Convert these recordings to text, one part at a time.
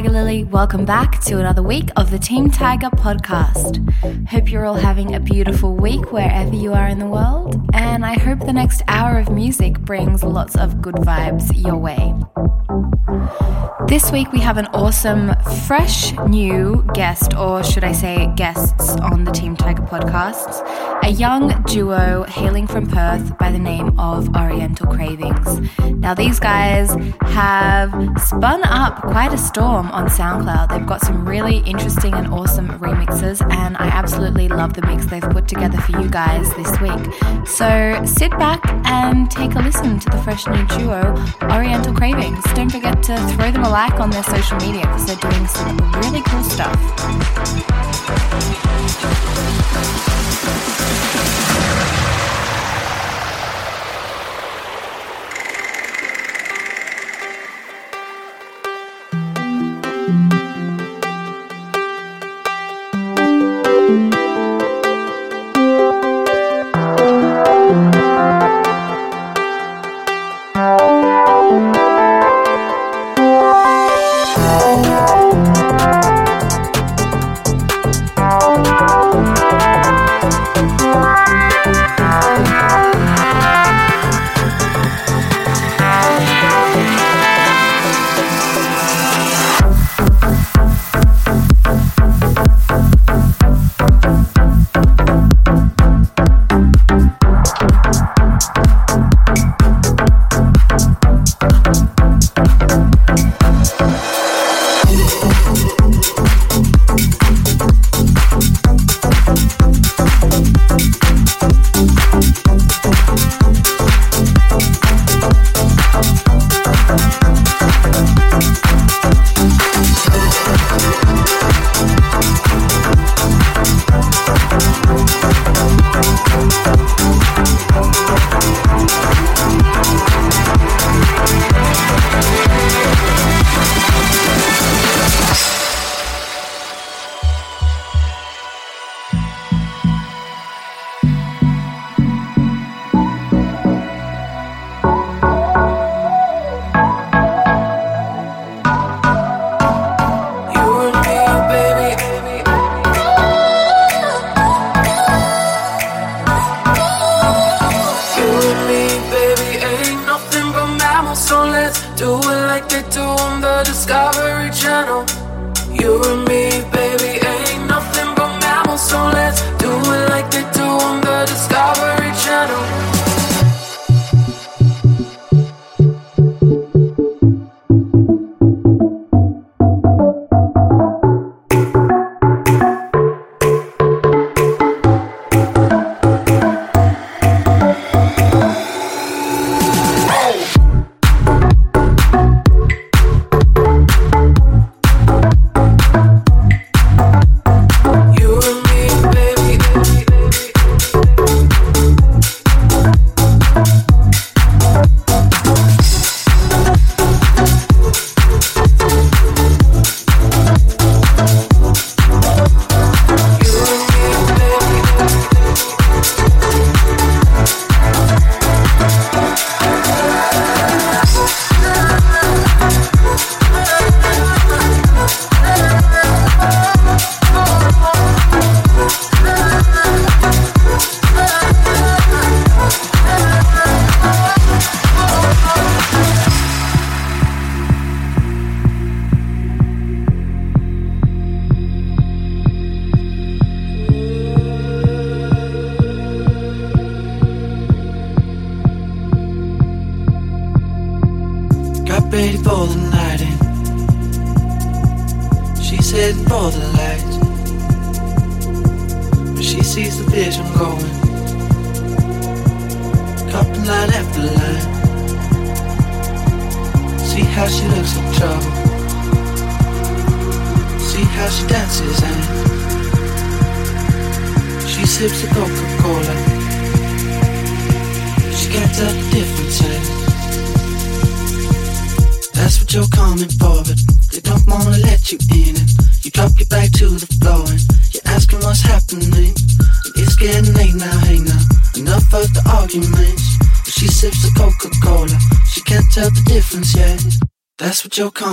Tiger Lily. Welcome back to another week of the Team Tiger podcast. Hope you're all having a beautiful week wherever you are in the world, and I hope the next hour of music brings lots of good vibes your way. This week we have an awesome, fresh new guest, or should I say guests, on the Team Tiger podcasts. A young duo hailing from Perth by the name of Oriental Cravings. Now, these guys have spun up quite a storm on SoundCloud. They've got some really interesting and awesome remixes, and I absolutely love the mix they've put together for you guys this week. So sit back and take a listen to the fresh new duo, Oriental Cravings. Don't forget to throw them a like on their social media because they're doing some really cool stuff.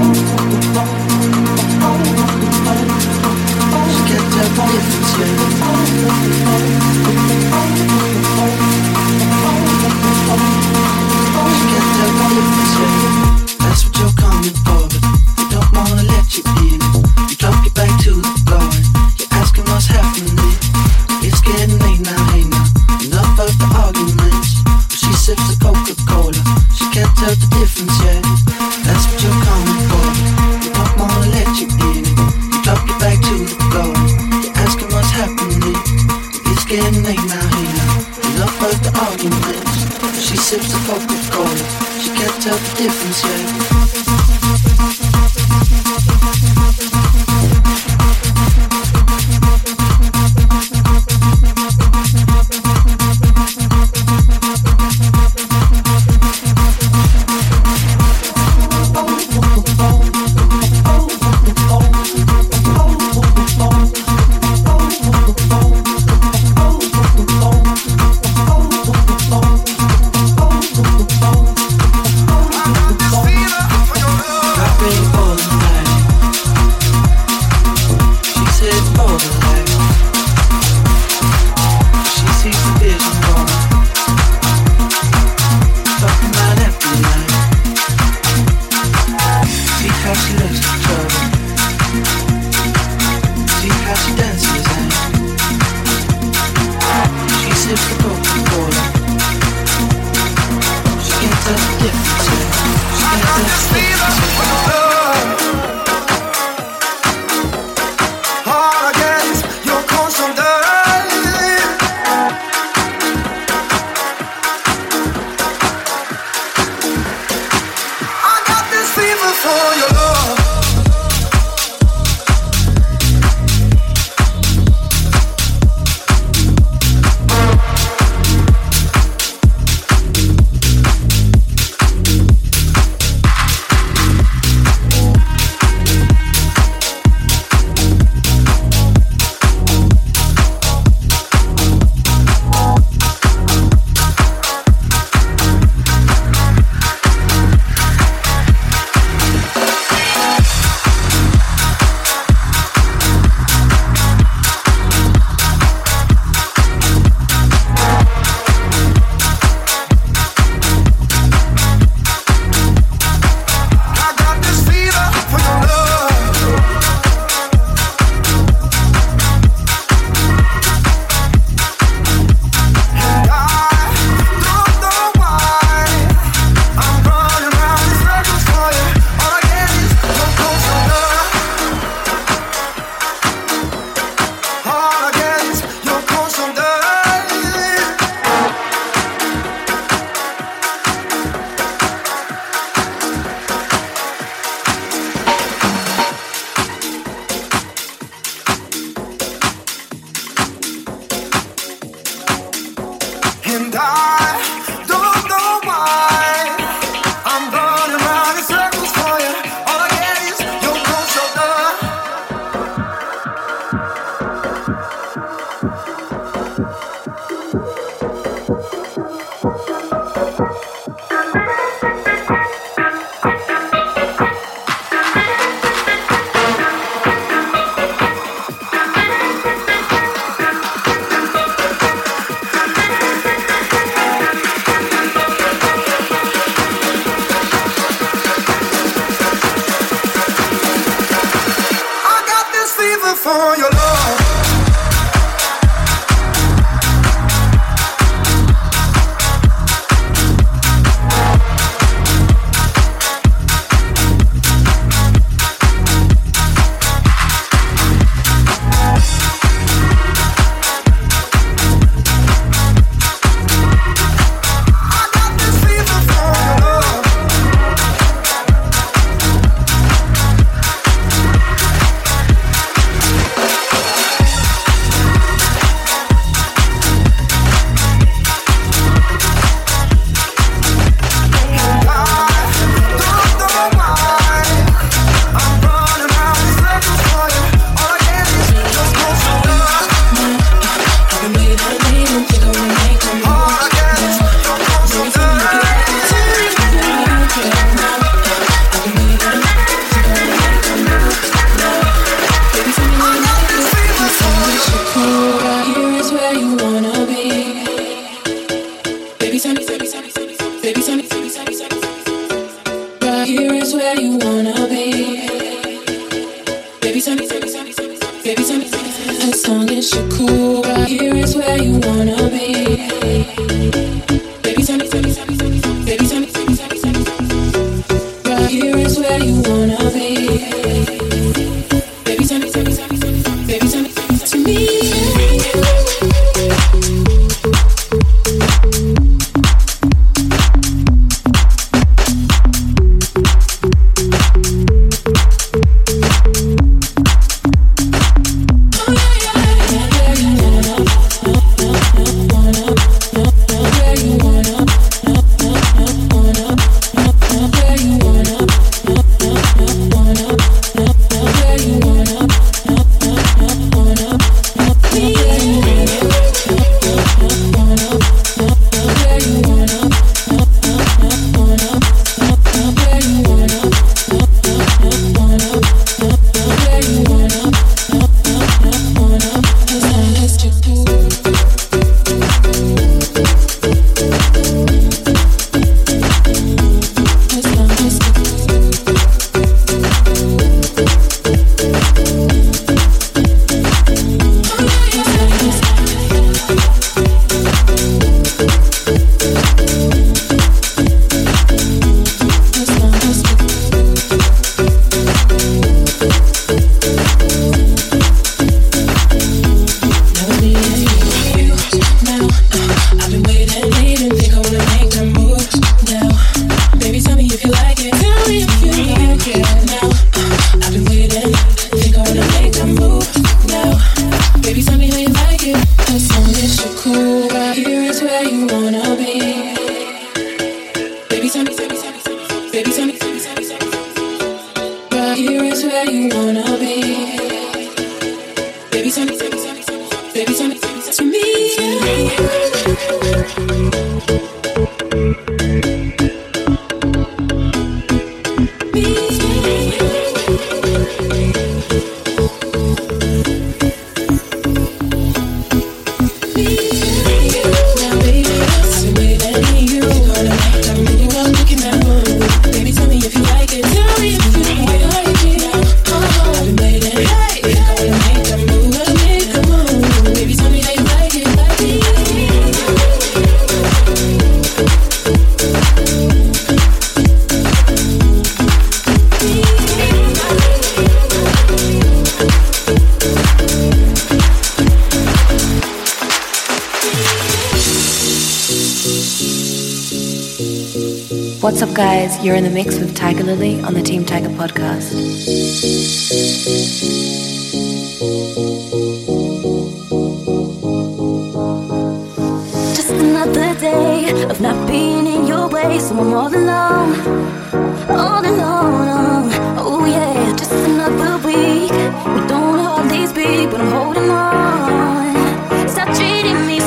out. for your love. for your What's up, guys? You're in the mix with Tiger Lily on the Team Tiger podcast. Just another day of not being in your way, so I'm all alone, all alone. Oh, oh yeah, just another week. We don't hardly speak, but I'm holding on. you more when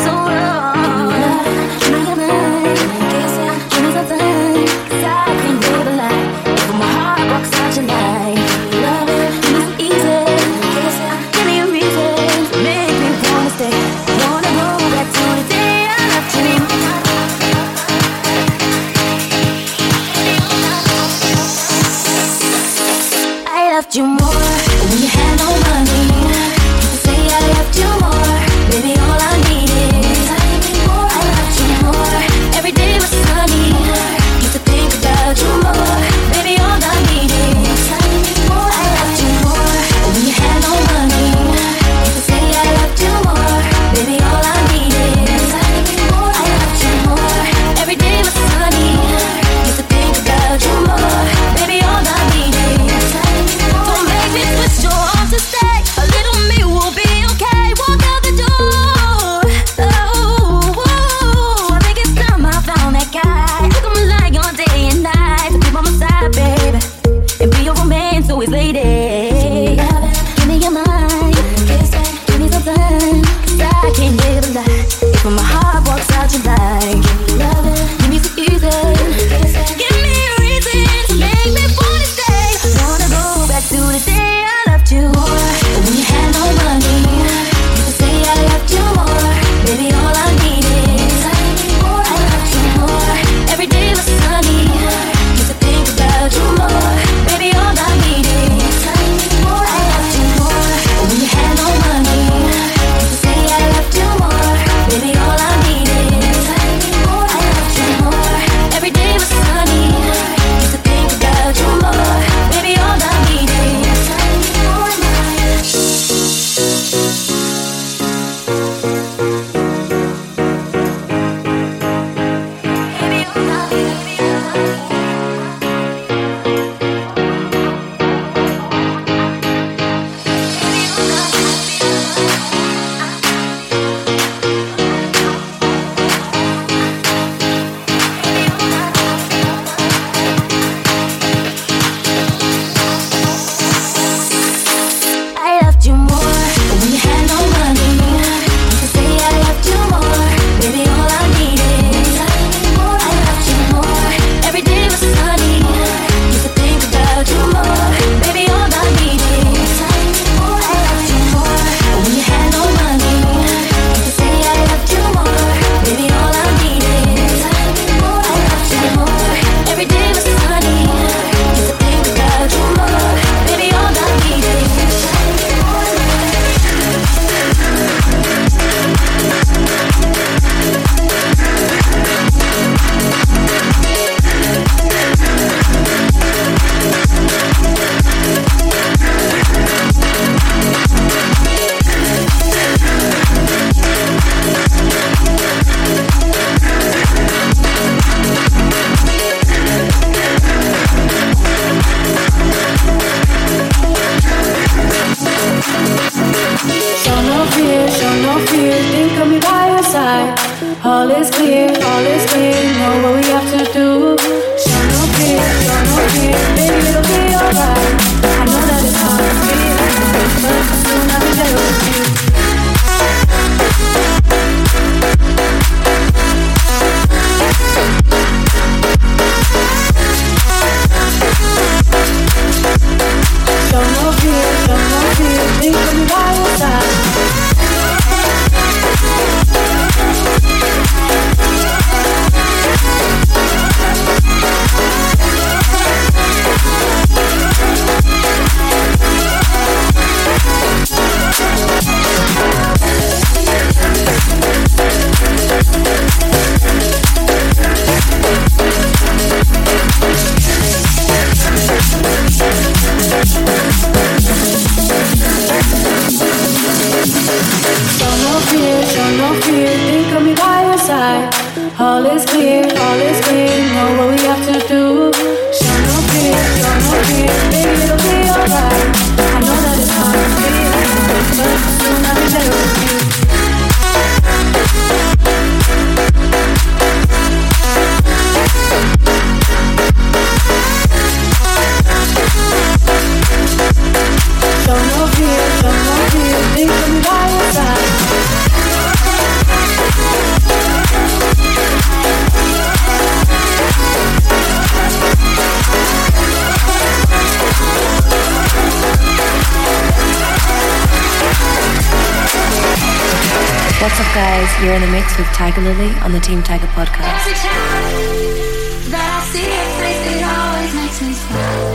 You're in the mix with Tiger Lily on the Team Tiger podcast. Every time that I see your face, it always makes me smile.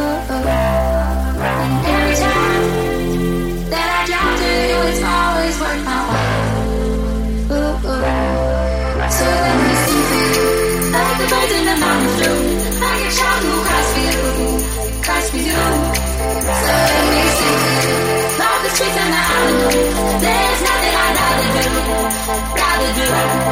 Ooh, ooh. And every time that I drop to you, it's always worth my while. Ooh. So let me for you, like the birds in the like a child who cries for you, cries for you. So let me for you, like the streets and the. Rather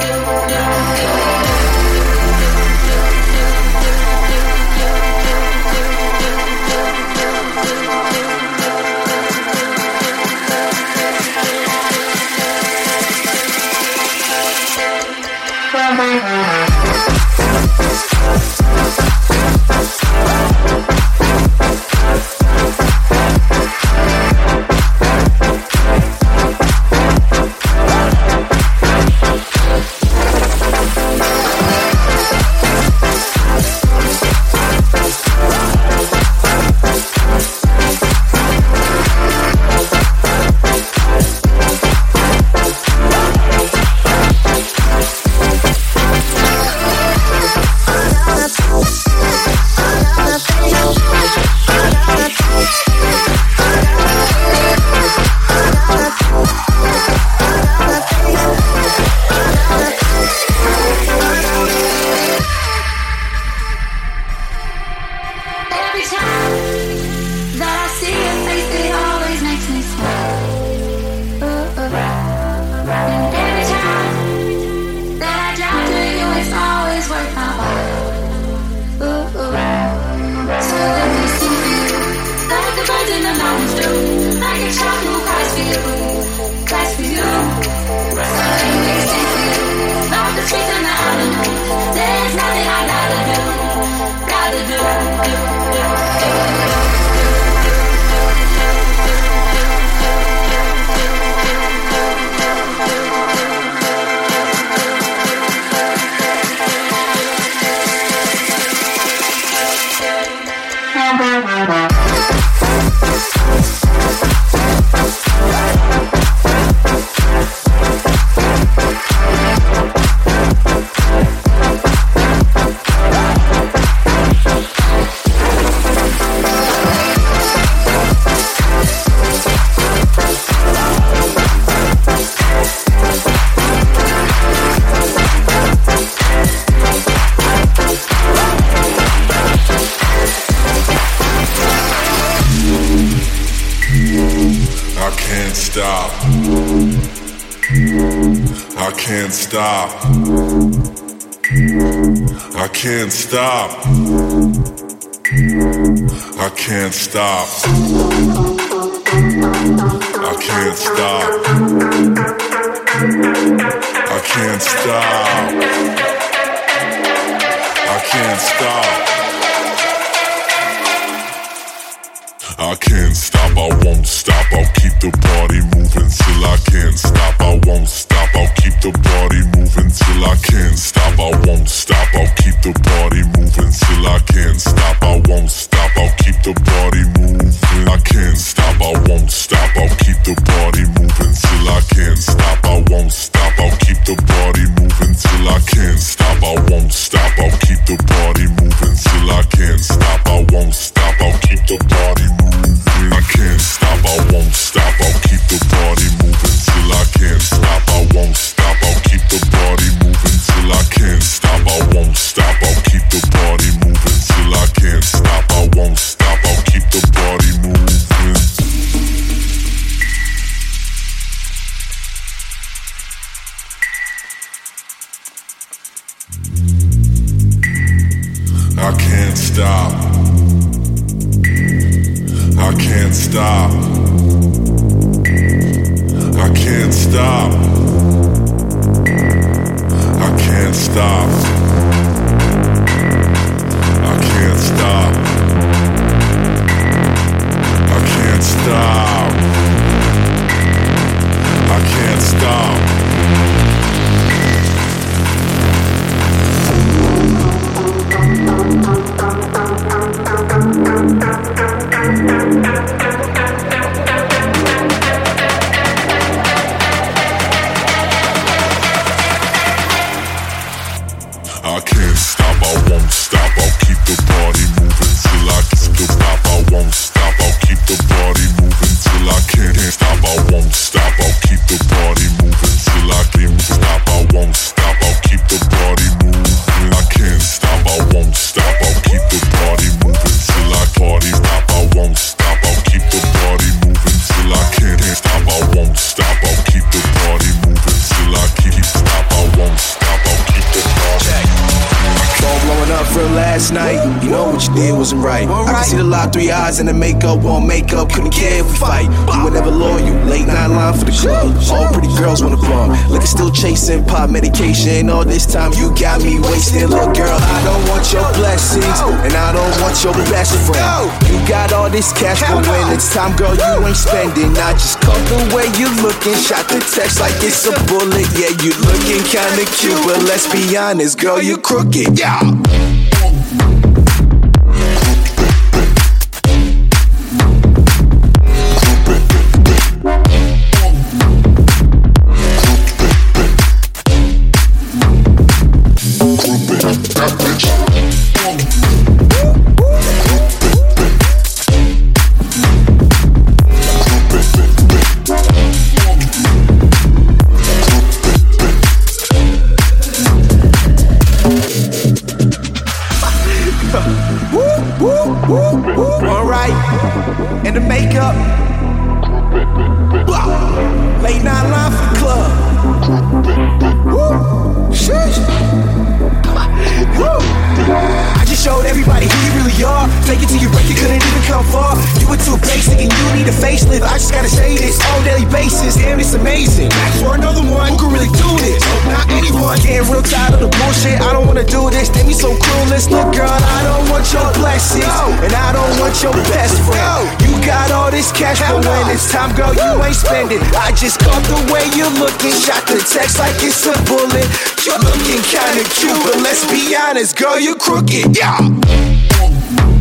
do, do, stop. I can't stop. I can't stop. got me wasted. Look, girl, I don't want your blessings, and I don't want your best friend. You got all this cash, but when it's time, girl, you ain't spending. I just caught the way you looking, shot the text like it's a bullet. Yeah, you looking kinda cute, but let's be honest, girl, you crooked. Yeah. second shot the text like it's a bullet. You're looking kinda cute, but let's be honest, girl, you're crooked. Yeah.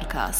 Podcast.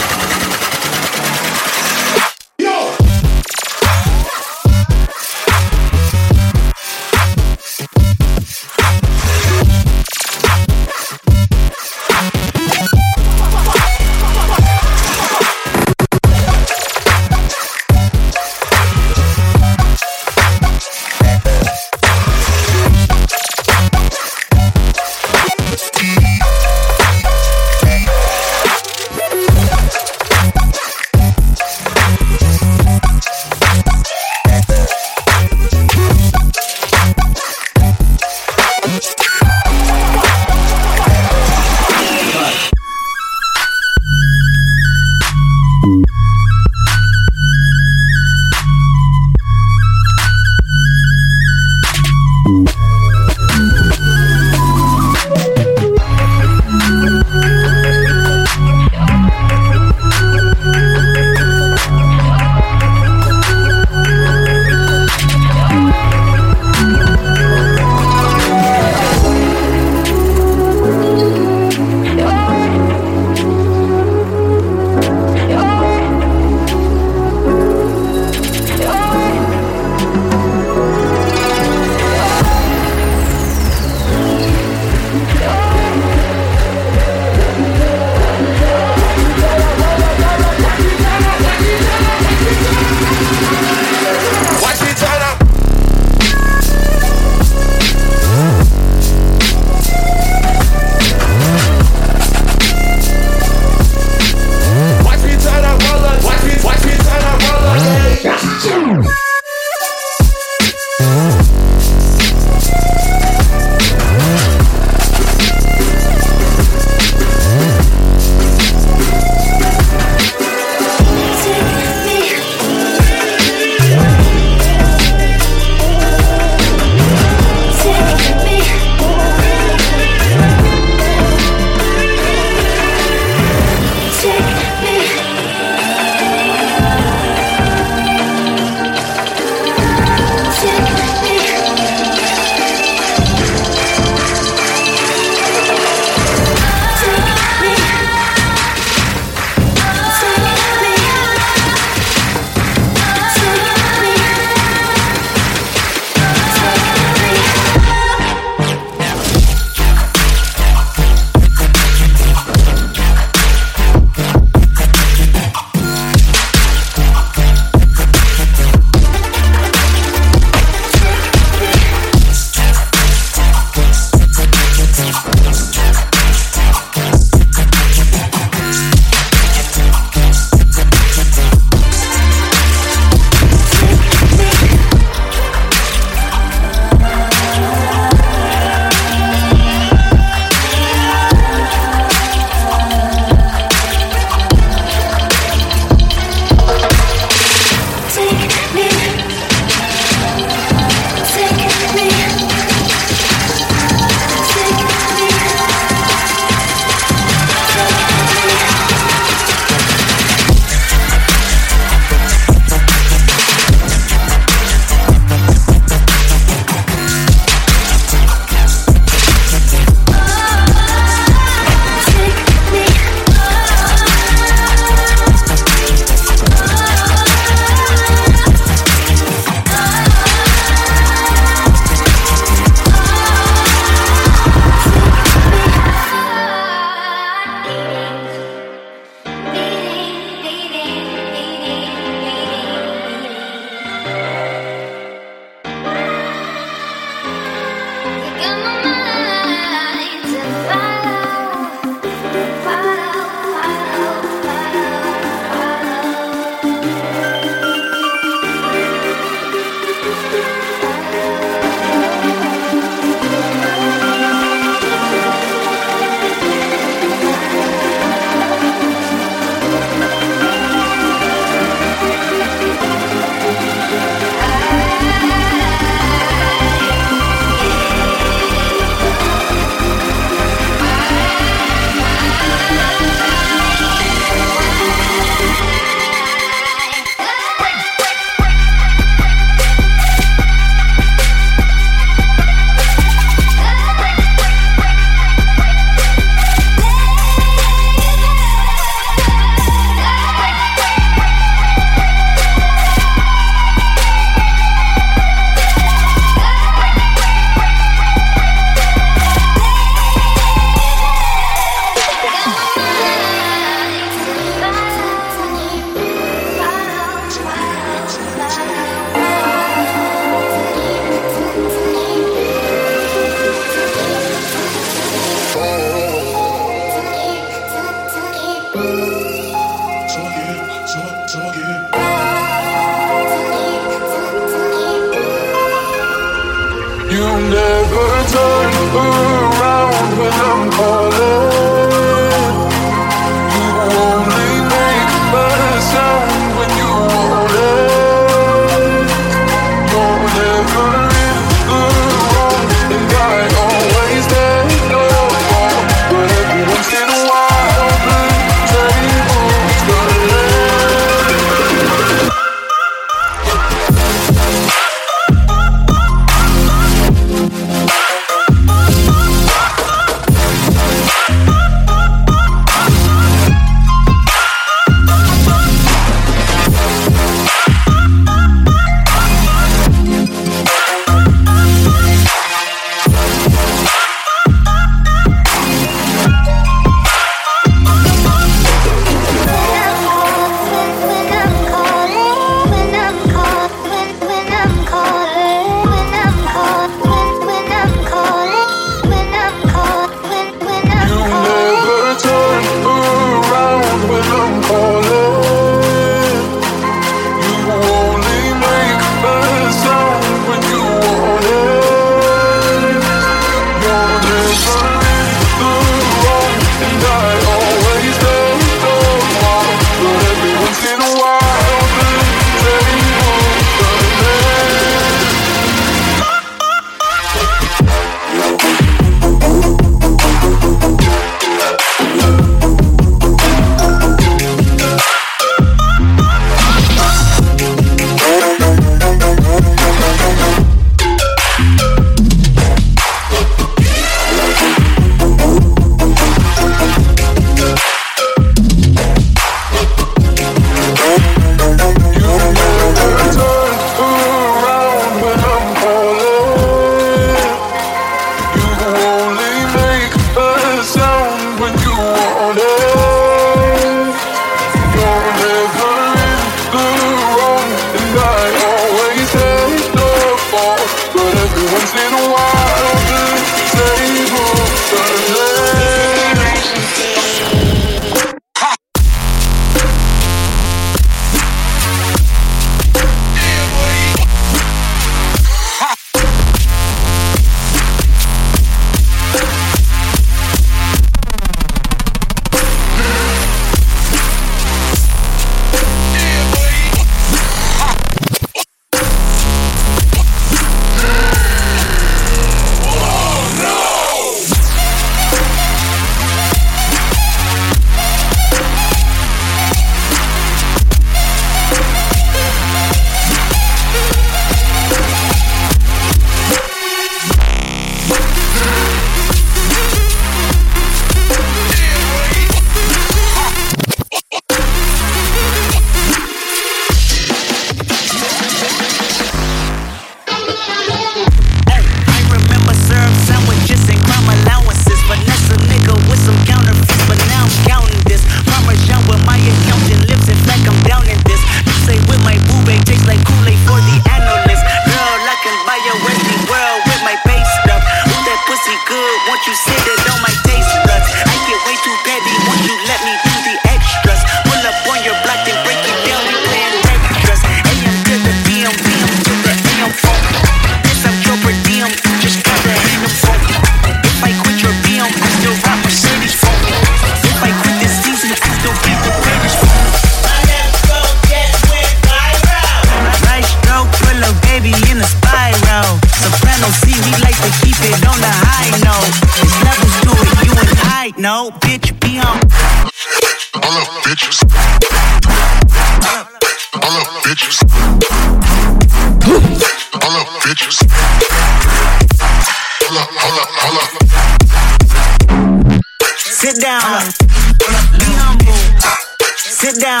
Sit down.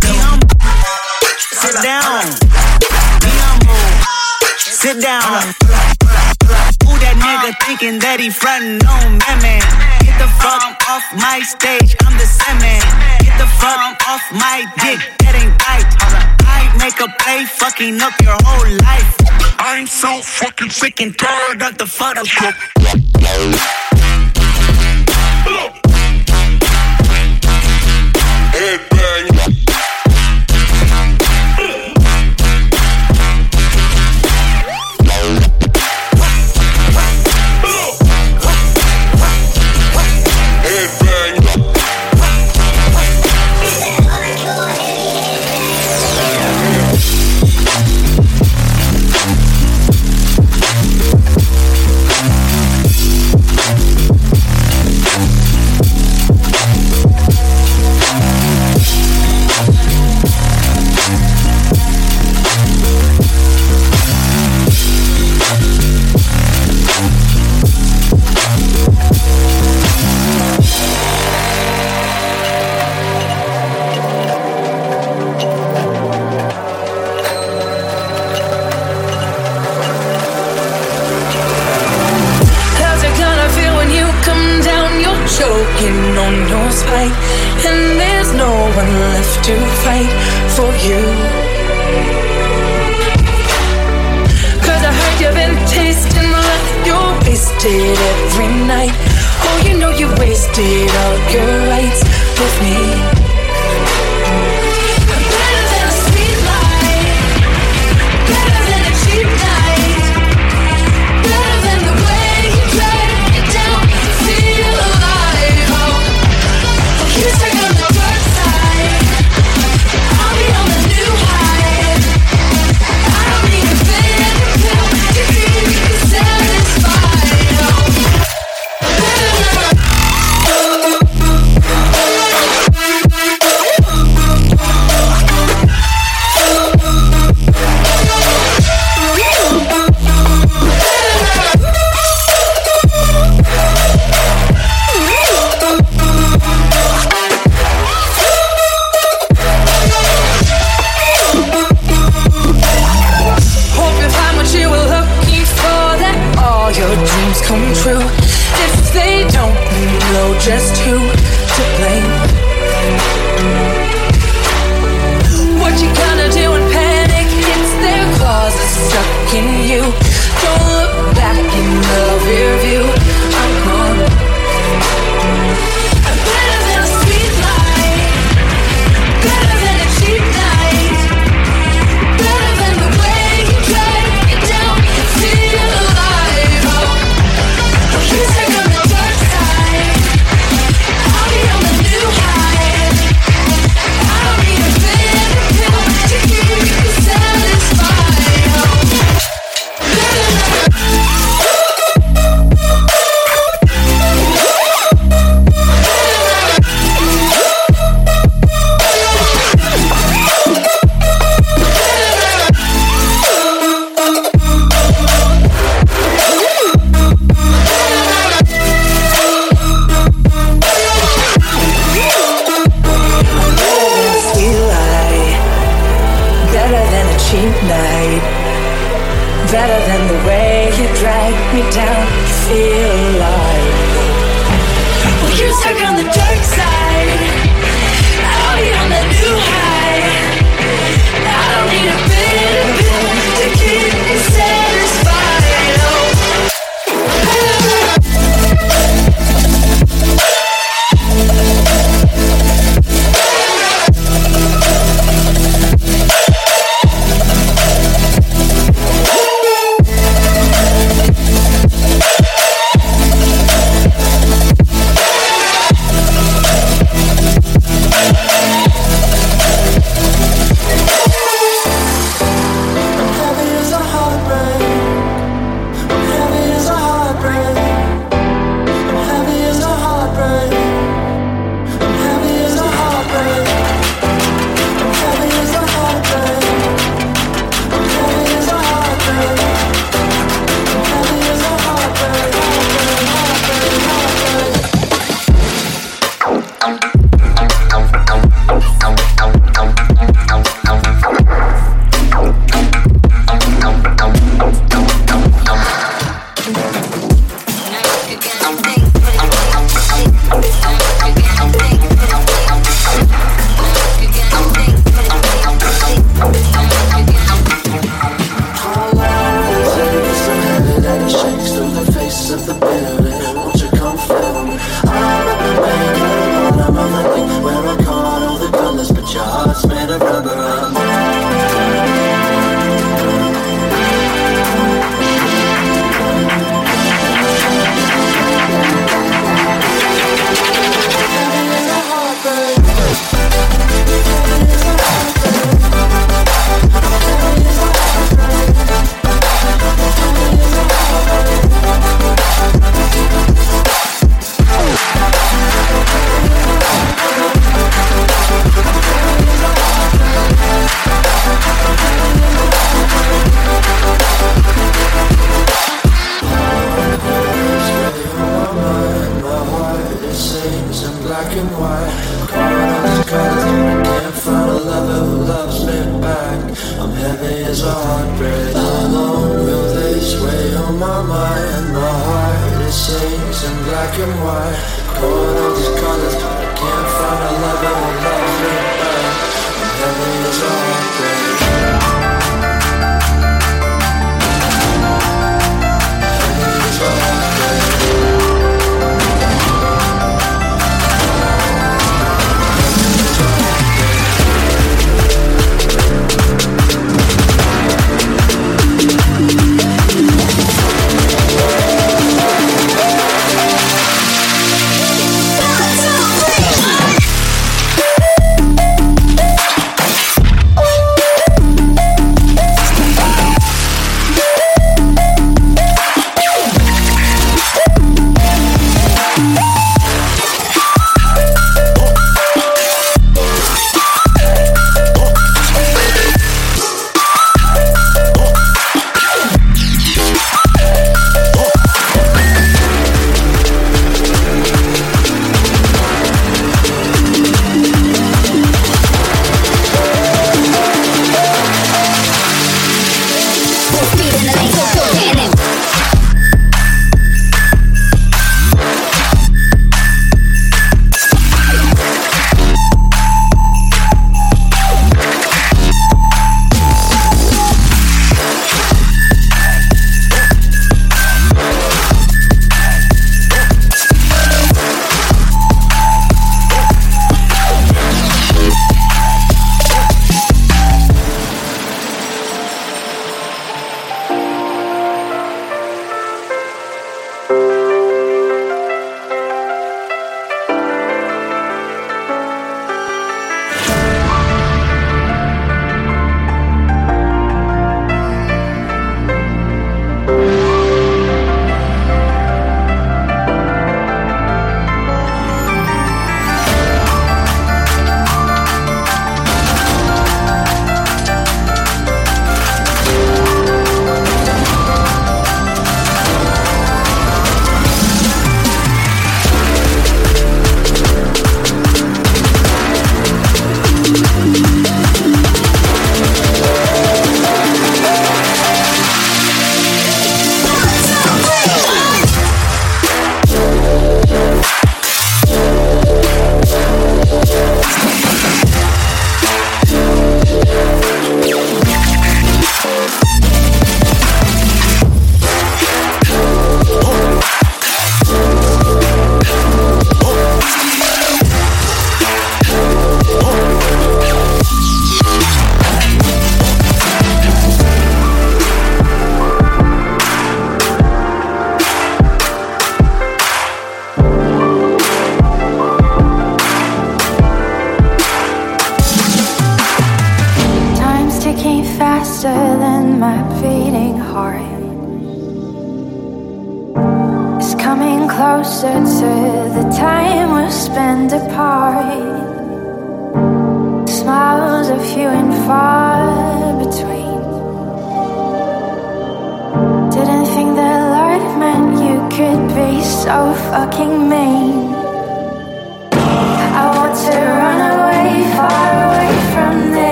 Down. Sit down. Sit down. Who that nigga thinking that he frontin' on that man? Get the fuck off my stage, I'm the semen. Get the fuck off my dick, that ain't right. I make a play, fucking up your whole life. I'm so fucking sick and tired of the Photoshop headbang.